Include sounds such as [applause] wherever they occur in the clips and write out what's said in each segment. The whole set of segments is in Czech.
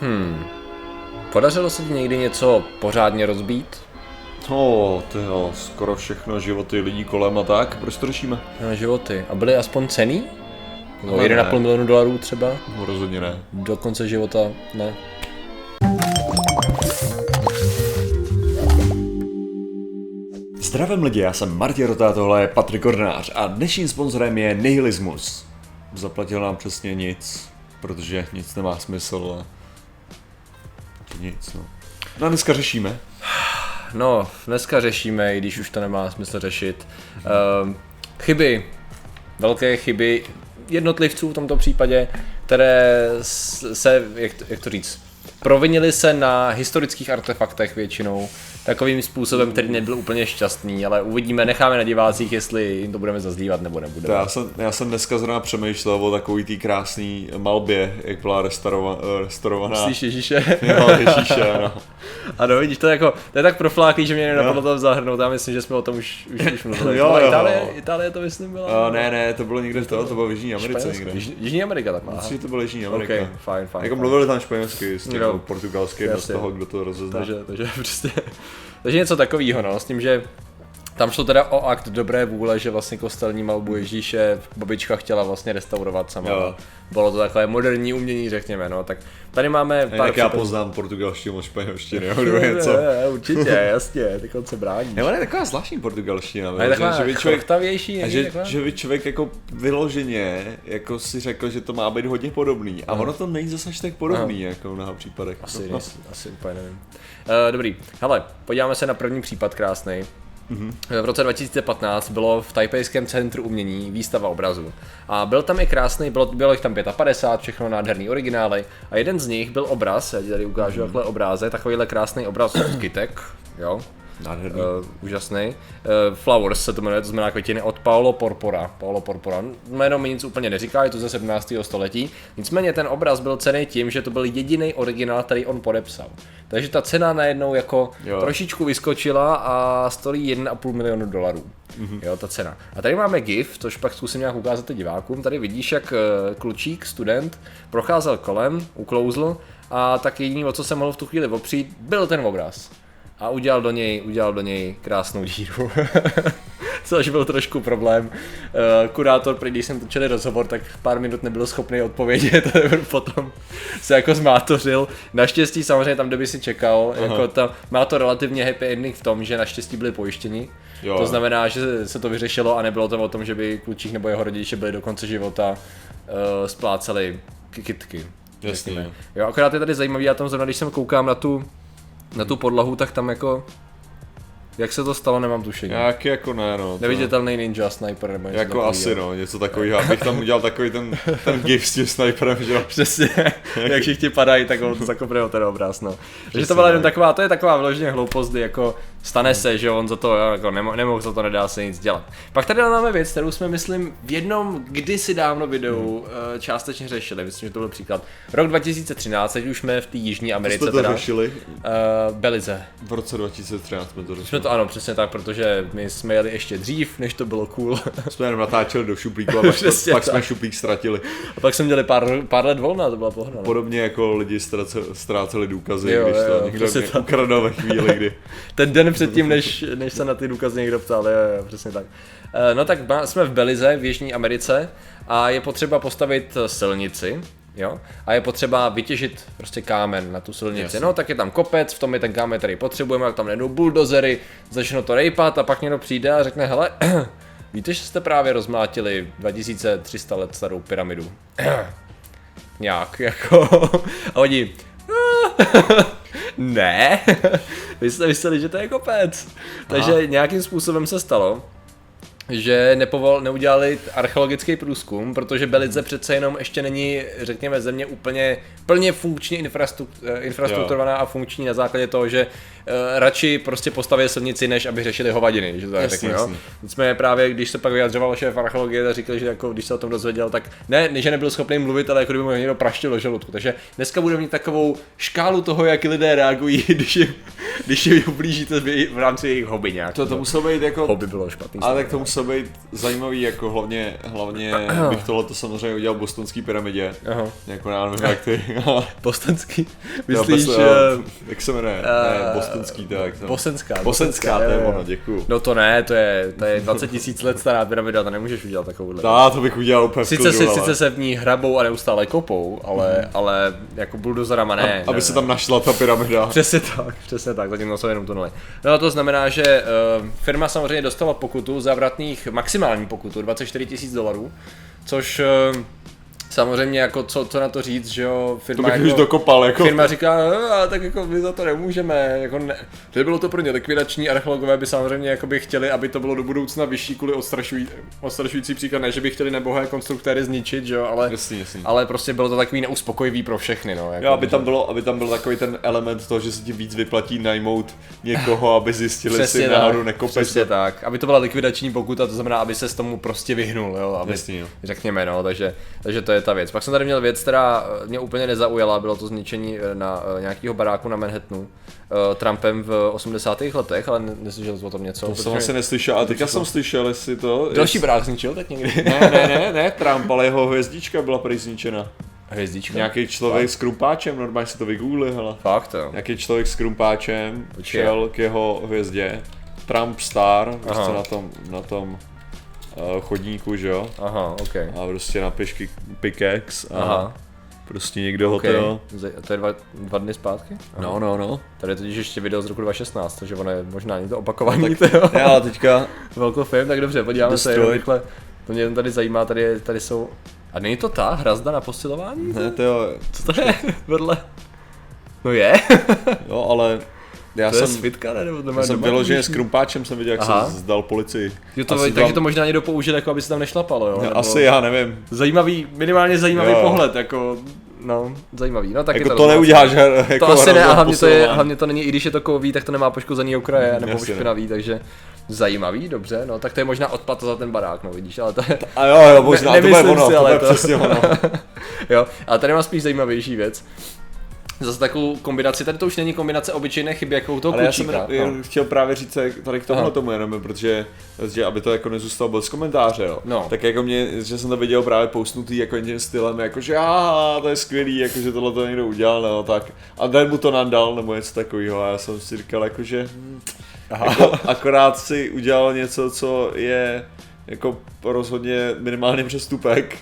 Hmm. Podařilo se ti někdy něco pořádně rozbít? No, ty jo, skoro všechno životy lidí kolem a tak, proč to řešíme? Na životy. A byly aspoň cený? No, Ne, 1,5 ne. milionu dolarů třeba? No, rozhodně ne. Do konce života ne. Zdravím lidi, já jsem Martin Rota, tohle je Patrik Ornář a dnešním sponzorem je Nihilismus. Zaplatil nám přesně nic, protože nic nemá smysl a... Nic, no. No a dneska řešíme. No, dneska řešíme, i když už to nemá smysl řešit, um, chyby, velké chyby jednotlivců v tomto případě, které se, jak to, jak to říct, provinili se na historických artefaktech většinou, takovým způsobem, který nebyl úplně šťastný, ale uvidíme, necháme na divácích, jestli jim to budeme zazdívat nebo To nebudeme. já, jsem, já jsem dneska zrovna přemýšlel o takový té krásné malbě, jak byla restaurova, restaurovaná. Myslíš Ježíše? Jo, Ježíše, ano. [laughs] Ano, vidíš, to je jako, to je tak profláklý, že mě nenapadlo tam zahrnout, já myslím, že jsme o tom už, už, [laughs] už mluvili. Jo, jo. Itálie, Itálie to myslím byla. Uh, ne, ne, to bylo někde toho, to bylo v Jižní Americe Španělsko. někde. Již, Jižní Amerika tak má. Myslím, že to bylo Jižní Amerika. Ok, fajn, fajn. Jako fajn. mluvili tam španělsky, s tím Jo. portugalským, z toho, kdo to rozezná. Takže, takže [laughs] prostě, takže něco takového, no, s tím, že tam šlo teda o akt dobré vůle, že vlastně kostelní malbu Ježíše babička chtěla vlastně restaurovat sama. Jo. Bylo to takové moderní umění, řekněme, no, tak tady máme pár Tak já poznám portugalštinu od španělštiny, jo, [laughs] Ne, nebo něco. ne, určitě, jasně, ty se brání. Ne, ona je taková zvláštní portugalština, A je taková že, že by člověk, chrchtavější, a že, že by člověk jako vyloženě jako si řekl, že to má být hodně podobný. A ono to není zase až tak podobný, jako v mnoha případech. Asi, no, asi, asi úplně nevím. Uh, dobrý, hele, podíváme se na první případ krásný. Mhm. V roce 2015 bylo v Tajpejském centru umění výstava obrazu. A byl tam i krásný, bylo, bylo jich tam 55, všechno nádherný originály. A jeden z nich byl obraz, já ti tady ukážu Mhm. takhle obrázek, takovýhle krásný obraz [coughs] od kytek, jo, Nádherný. Uh, úžasný. Uh, Flowers se to jmenuje, to znamená květiny od Paolo Porpora. Paolo Porpora. Jméno mi nic úplně neříká, je to ze 17. století. Nicméně ten obraz byl cený tím, že to byl jediný originál, který on podepsal. Takže ta cena najednou jako Jo. trošičku vyskočila a stojí 1,5 milionu dolarů. Mm-hmm. Jo, ta cena. A tady máme GIF, což pak zkusím nějak ukázat divákům. Tady vidíš, jak eh, klučík, student, procházel kolem, uklouzl a tak jediný, o co se mohl v tu chvíli opřít, byl ten obraz a udělal do něj, udělal do něj krásnou díru. [laughs] Což byl trošku problém. Uh, kurátor, prý, když jsem točili rozhovor, tak pár minut nebyl schopný odpovědět, [laughs] potom se jako zmátořil. Naštěstí samozřejmě tam, kde by si čekal, jako ta, má to relativně happy ending v tom, že naštěstí byli pojištěni. Jo. To znamená, že se to vyřešilo a nebylo to o tom, že by klučík nebo jeho rodiče byli do konce života uh, spláceli kytky. Jasně. Jo, akorát je tady zajímavý, já tam zrovna, když jsem koukám na tu, na tu podlahu, tak tam jako, jak se to stalo, nemám tušení. Jak jako ne, no. to- Neviditelný ninja sniper nebo něco Jako takovýho. asi no, něco takového. Abych tam udělal takový ten, ten gif s tím sniperem, že jo. [laughs] Přesně, jak všichni padají, tak on zakopne ten obraz, no. Takže to byla jenom tak. taková, to je taková vyloženě hloupost, kdy jako stane se, že on za to jako nemo, nemohl za to, nedá se nic dělat. Pak tady máme věc, kterou jsme, myslím, v jednom kdysi dávno videu hmm. částečně řešili, myslím, že to byl příklad. Rok 2013, teď už jsme v té Jižní Americe Jste to teda. řešili? Uh, Belize. V roce 2013 jsme to Jsme řešili. to ano, přesně tak, protože my jsme jeli ještě dřív, než to bylo cool. [laughs] Jsme jenom natáčeli do šuplíku a [laughs] pak, Přesně pak jsme šuplík ztratili. A pak jsme měli pár, pár let volna, to byla pohoda. no. Podobně jako lidi ztrace- ztráceli důkazy, Jo, když jo, to někdo přesně mě ukradl ve chvíli, kdy... [laughs] Ten den předtím, než, než se na ty důkazy někdo ptal, jo, jo, přesně tak. Eh, No tak jsme v Belize, v Jižní Americe a je potřeba postavit eh, silnici, jo, a je potřeba vytěžit prostě kámen na tu silnici. Jasně. No tak je tam kopec, v tom je ten kámen, který potřebujeme, tak tam najednou buldozery, začnou to rejpat a pak někdo přijde a řekne, hele, [clears throat] víte, že jste právě rozmlátili 2300 let starou pyramidu. [clears throat] Nějak, jako, [laughs] a oni, [laughs] ne, [laughs] vy jste mysleli, že to je kopec. Takže nějakým způsobem se stalo, že nepovol, neudělali archeologický průzkum, protože Belize přece jenom ještě není, řekněme, země úplně plně funkčně infrastru- eh, infrastrukturovaná a funkční na základě toho, že radši prostě postavit silnici, než aby řešili hovadiny, že to tak Jasně, řeknu, jo. Nicméně právě, když se pak vyjadřoval šéf archeologie, tak říkal, že jako, když se o tom dozvěděl, tak ne, ne, že nebyl schopný mluvit, ale jako kdyby mu někdo praštil do žaludku. Takže dneska budeme mít takovou škálu toho, jak lidé reagují, [laughs] když jim, když jim ublížíte v, rámci jejich hobby nějak. To, to muselo být jako... hobby bylo špatný. Ale tak to muselo být zajímavý, jako hlavně, hlavně [clears throat] bych tohle to samozřejmě udělal v bostonský pyramidě. Aha. Jako já nevím jak ty. [laughs] Bostonský. [laughs] Myslíš, bos- že... jo, jak se jmenuje? eh, ne, bostonský, tak. To. Bosenská. Bosenská, to je ono, děkuju. No to ne, to je, to je 20 tisíc let stará pyramida, to nemůžeš udělat takovouhle. Tá, to bych udělal úplně Sice, klidu, si, ale- sice se v ní hrabou a neustále kopou, ale, ale jako bulldozerama ne. aby ne, se ne. tam našla ta pyramida. Přesně tak, přesně tak, zatím to jsou jenom tunely. No a to znamená, že uh, firma samozřejmě dostala pokutu za vratných, maximální pokutu, 24 tisíc dolarů, což uh, samozřejmě jako co, co na to říct, že jo, To firma bych jako, už dokopal, jako. Firma říká, "Eh, a tak jako my za to nemůžeme, jako ne. To bylo to pro ně likvidační, archeologové by samozřejmě jako by chtěli, aby to bylo do budoucna vyšší kvůli odstrašují, odstrašující příklad, ne, že by chtěli nebohé konstruktéry zničit, že jo, ale, Jasný, jasný. ale prostě bylo to takový neuspokojivý pro všechny, no. Jako, Jo, aby tam, bylo, aby tam byl takový ten element toho, že se ti víc vyplatí najmout někoho, aby zjistili, jestli náhodou nekopeš. přesně tak, aby to byla likvidační pokuta, to znamená, aby se s tomu prostě vyhnul, jo, aby, Jasný, jo. řekněme, no, takže, takže to je ta věc. Pak jsem tady měl věc, která eh, mě úplně nezaujala, bylo to zničení eh, na eh, nějakého baráku na Manhattanu Trumpem v 80. letech, ale ne- neslyšel jsi o tom něco. To jsem asi neslyšel, ale teďka jsem slyšel, jestli to... Další barák zničil teď někdy? Ne, ne, ne, ne, Trump, ale jeho hvězdička byla prý zničena. Hvězdička. Nějaký člověk s krumpáčem, normálně si to vygoogli, hele. Fakt, jo. Nějaký člověk s krumpáčem Počkej. šel k jeho hvězdě. Trump star, Aha. na tom, na tom chodníku, že jo. Aha, ok. A prostě na pěšky pickaxe a Aha, prostě někdo ok. ho to... Je dva, dva dny zpátky? Aha. No, no, no. Tady je totiž ještě video z roku 2016, takže ono je možná někdo opakovaný, to jo. Ne, ale teďka, Velkou film, tak dobře, podíváme se jenom rychle. To mě tady zajímá, tady, je- tady jsou... A není to ta hrazda na posilování? ne, to jo, Co to je [laughs] vedle? No je, jo, ale já to je jsem, svitka, ne? Nebo to já jsem vyloženě s krumpáčem jsem viděl, jak Aha. se zdal policii. Jo, to, Asi takže to možná někdo použil, jako aby se tam nešlapalo, jo? No, nebo- Asi já nevím. Zajímavý, minimálně zajímavý Jo. pohled, jako, no, zajímavý. No, tak je Jako to to neuděláš jako To asi ne, a hlavně to, je, hlavně to není, i když je to kový, tak to nemá poškozený okraje nebo jasně, špinavý, takže zajímavý, dobře, no tak to je možná odplata za ten barák, no vidíš, ale to je, A jo, jo, možná, Ne- to bude ono, si, to ale bude to- přesně ono. [laughs] jo, ale tady mám spíš zajímavější věc. Zase takovou kombinaci, tady to už není kombinace obyčejné chyby, jako u toho Ale já jsem klučíka. no. chtěl právě říct tady k Aha. tomu jenom, protože, protože aby to jako nezůstalo bez komentáře, jo. No. Tak jako mě, že jsem to viděl právě postnutý jako tím stylem, jako že aha, to je skvělý, jako že tohle to někdo udělal, no tak. A ten mu to nandal, nebo něco takového, a já jsem si říkal, jako že hm, jako, akorát si udělal něco, co je jako rozhodně minimálně přestupek.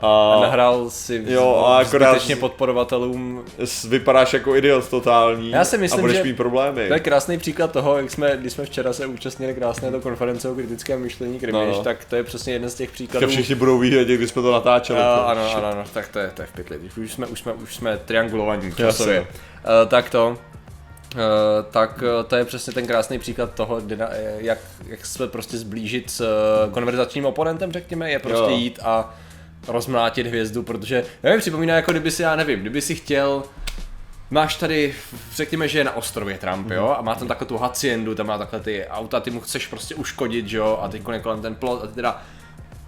A A nahrál si Jo, a akorát- zbytečně podporovatelům. vypadáš jako idiot totální Já si myslím, a budeš že mít problémy. To je krásný příklad toho, jak jsme, když jsme včera se účastnili krásné to konference o kritickém myšlení Krimiš, No, no. tak to je přesně jeden z těch příkladů. všichni budou vědět, když jsme to natáčeli. Uh, to- ano, ano, ano, tak to je, to je v pytli. Už jsme, už jsme, už jsme triangulovaní časově. Uh, tak to. Uh, tak uh, to je přesně ten krásný příklad toho, na, jak, jak se prostě zblížit s uh, konverzačním oponentem, řekněme, je prostě Jo. jít a rozmlátit hvězdu, protože, nevím, připomíná jako kdyby si, já nevím, kdyby si chtěl Máš tady, řekněme, že je na ostrově Trump, jo, a má tam takovou tu haciendu, tam má takhle ty auta, ty mu chceš prostě uškodit, jo, a je kolem ten plot a ty teda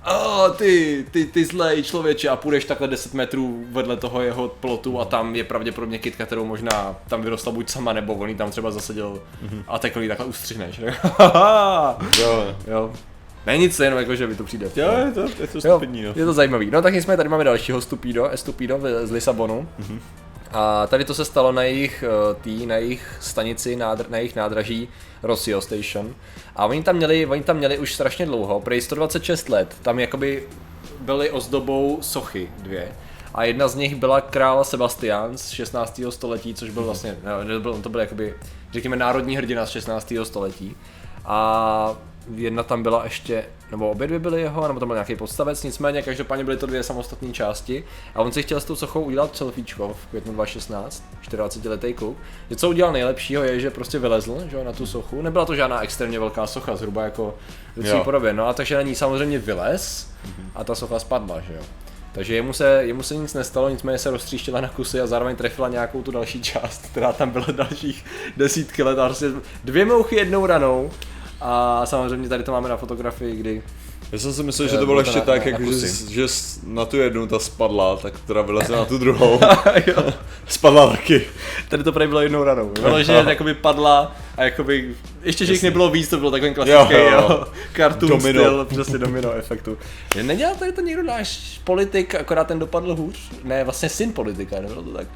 a ty, ty, ty zlej člověče a půjdeš takhle 10 metrů vedle toho jeho plotu a tam je pravděpodobně kytka, kterou možná tam vyrostla buď sama nebo on tam třeba zasadil a tak ji takhle ustřihneš. ne? [laughs] Jo, jo. Ne nic, jenom jako, že mi to přijde. jo, je to, je to Jo, stupidní, no. je to zajímavý. No tak jsme tady máme dalšího Stupido, Estupido z Lisabonu. Mhm. A tady to se stalo na jejich, eh, tý, na jejich stanici, nádr, na jejich nádraží Rossio Station. A oni tam měli, oni tam měli už strašně dlouho, prej 126 let. Tam jakoby byly ozdobou sochy dvě. A jedna z nich byla král Sebastian z 16. století, což Mhm. byl vlastně, ne, nebyl, on to byl jakoby, řekněme, národní hrdina z 16. století. A jedna tam byla ještě, nebo obě dvě byly jeho, nebo tam byl nějaký podstavec, nicméně každopádně byly to dvě samostatné části. A on si chtěl s tou sochou udělat selfiečko v květnu 2016, 24 letý kluk. Že co udělal nejlepšího je, že prostě vylezl že na tu sochu. Nebyla to žádná extrémně velká socha, zhruba jako v podobě. No a takže na ní samozřejmě vylez a ta socha spadla, že jo. Takže jemu se, jemu se nic nestalo, nicméně se roztříštila na kusy a zároveň trefila nějakou tu další část, která tam byla dalších desítky let. A prostě dvě mouchy jednou ranou. A samozřejmě tady to máme na fotografii, kdy Já jsem si myslel, Eh, že to bylo bylo ještě na- tak, na- jako, na že, kusy. že s- na tu jednu ta spadla, tak teda vyleze na tu druhou. [laughs] jo, Spadla taky. tady to právě bylo jednou ranou. Bylo, že jakoby padla a jakoby, ještě že jich nebylo víc, to byl takový klasický, Jo, jo, jo. jo. cartoon Domino. styl, přesně domino efektu. Nedělal tady to někdo náš politik, akorát ten dopadl hůř? Ne, vlastně syn politika, nebylo to tak?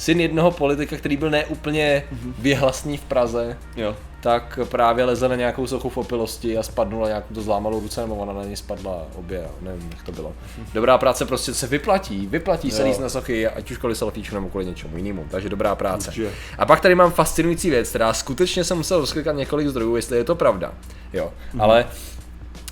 Syn jednoho politika, který byl neúplně věhlasný v Praze, Jo. tak právě lezl na nějakou sochu v opilosti a spadnul a nějak to zlámalo ruce, nebo ona na něj spadla obě, nevím, jak to bylo. Dobrá práce prostě se vyplatí, vyplatí se Jo. líst na sochy, ať už kvůli selfiečku nebo kvůli něčemu jinému, takže dobrá práce. Určitě. A pak tady mám fascinující věc, která skutečně jsem musel rozklikat několik zdrojů, jestli je to pravda. Jo, Mhm. ale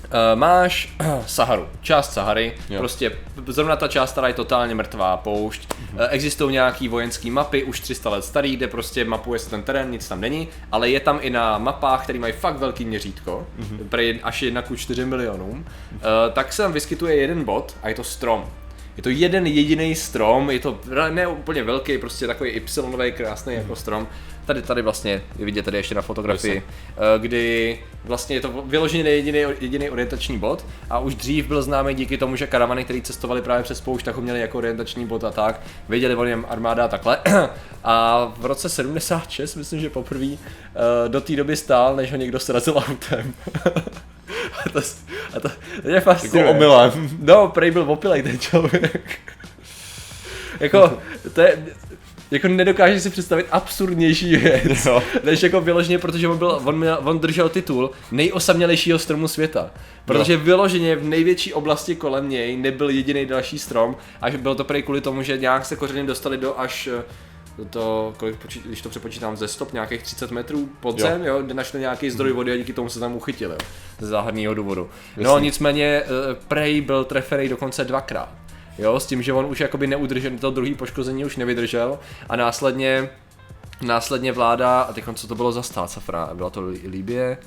Uh, máš [clears throat] Saharu, část Sahary, Jo. prostě zrovna ta část, která je totálně mrtvá, poušť. Mhm. Uh, existují nějaký vojenský mapy, už 300 let starý, kde prostě mapuje se ten terén, nic tam není, ale je tam i na mapách, které mají fakt velký měřítko, Mhm. mm až 1 ku 4 milionům, uh, tak se tam vyskytuje jeden bod a je to strom. Je to jeden jediný strom, je to ne úplně velký, prostě takový Y krásný jako strom. Tady, tady vlastně je vidět tady ještě na fotografii, eh, kdy vlastně je to vyloženě jediný, jediný orientační bod a už dřív byl známý díky tomu, že karavany, které cestovali právě přes poušť, tak ho měli jako orientační bod a tak. Věděli o něm armáda a takhle. [clears throat] A v roce 76, myslím, že poprvé eh, do té doby stál, než ho někdo srazil autem. [laughs] A [laughs] to, a to, to mě fascinuje. Jako omylem. No, prej byl opilej ten člověk. [laughs] jako, to je, jako nedokáže si představit absurdnější věc, Jo. než jako vyloženě, protože on, byl, on, měl, on držel titul nejosamělejšího stromu světa. Protože vyloženě v největší oblasti kolem něj nebyl jediný další strom a že bylo to prej kvůli tomu, že nějak se kořeny dostali do až eh, to, kolik počít, když to přepočítám ze stop, nějakých 30 metrů pod Jo. zem, jo, kde našli nějaký zdroj vody a díky tomu se tam uchytili, jo, ze záhadného důvodu. No Jasně. nicméně eh, Prey byl treferej dokonce dvakrát. Jo, s tím, že on už jakoby neudržel, to druhý poškození už nevydržel a následně Následně vláda, a teď co to bylo za stát, Safra, byla to Libie,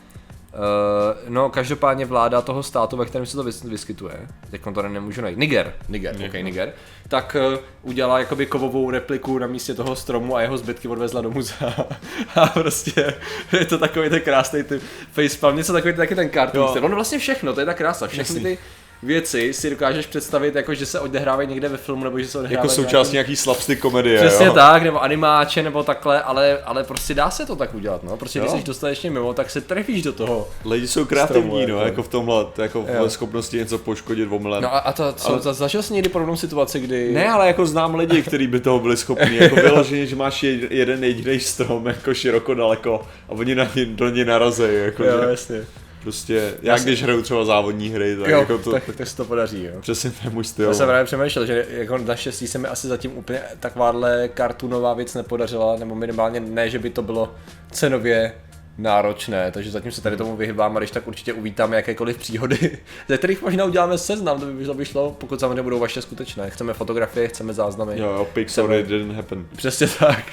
Uh, no, každopádně vláda toho státu, ve kterém se to vys- vyskytuje, teď to nemůžu najít, Niger, Niger, ok, Niger, tak uh, udělala jakoby kovovou repliku na místě toho stromu a jeho zbytky odvezla do muzea. [laughs] a prostě je to takový ten krásný ty facepalm, něco takový taky ten styl. Ono vlastně všechno, to je ta krása, všechny ty věci si dokážeš představit, jako že se odehrávají někde ve filmu, nebo že se odehrávají Jako součást nějakém- nějaký slapstick komedie, Přesně jo? tak, nebo animáče, nebo takhle, ale, ale prostě dá se to tak udělat, no. Prostě když Jo. jsi dostatečně mimo, tak se trefíš do toho. Lidi jsou kreativní, Stromu, no, jako. jako v tomhle, jako Jo. v schopnosti něco poškodit omylem. No a, a to, co, Ale- ale... zažil jsi někdy podobnou situaci, kdy... Ne, ale jako znám lidi, kteří by toho byli schopni, jako vyloženě, že máš jed- jeden jediný strom, jako široko daleko a oni na ně, do něj narazí, jako Jo, že jasně. Prostě, já když hraju třeba závodní hry, tak Jo, jako to, tak, tak se to podaří, jo. přesně to je můj styl. Já jsem právě přemýšlel, že jako naštěstí se mi asi zatím úplně takováhle kartunová věc nepodařila, nebo minimálně ne, že by to bylo cenově náročné, takže zatím se tady tomu vyhybám a když tak určitě uvítáme jakékoliv příhody, [laughs] ze kterých možná uděláme seznam, to by vyšlo, by šlo, pokud samozřejmě budou vaše skutečné. Chceme fotografie, chceme záznamy. Jo, jo, Pixar didn't happen. Přesně tak.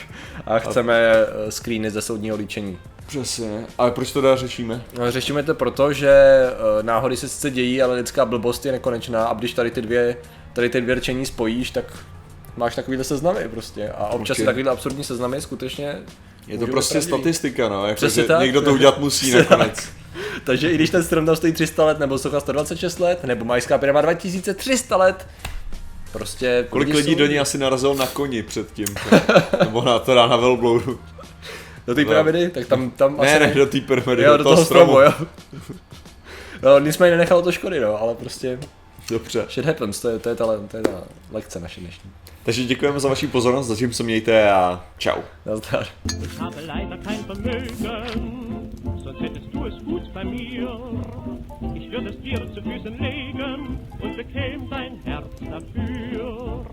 A chceme eh, screeny ze soudního líčení. Přesně, ale proč to dá řešíme? No, Řešíme to proto, že eh, náhody se sice dějí, ale lidská blbost je nekonečná a když tady ty dvě, tady ty dvě řečení spojíš, tak máš takovýhle seznamy prostě. A občas Určitě. okay. takovýhle absurdní seznamy skutečně Je to prostě pravdivý. statistika, no, jako že tak. někdo to udělat musí nakonec. [laughs] Takže i když ten strom tam stojí 300 let, nebo socha 126 let, nebo majská pyramida 2300 let, prostě... Kolik lidí jsou- do ní asi narazilo na koni předtím? Nebo na to na velbloudu? Do té pyramidy, tak tam, tam Ne, asi... ne, do té pyramidy, jo, do toho stromu. jo. [laughs] No, nicméně nenechalo to škody, no, ale prostě Dobře. shit happens, to je, to je, ta, to je ta lekce naše dnešní. Takže děkujeme za vaši pozornost, zatím se mějte a čau. Nazdar. Ich habe leider kein Vermögen, sonst hättest du es gut bei mir. Ich würde es dir zu Füßen legen und bekäm dein Herz dafür.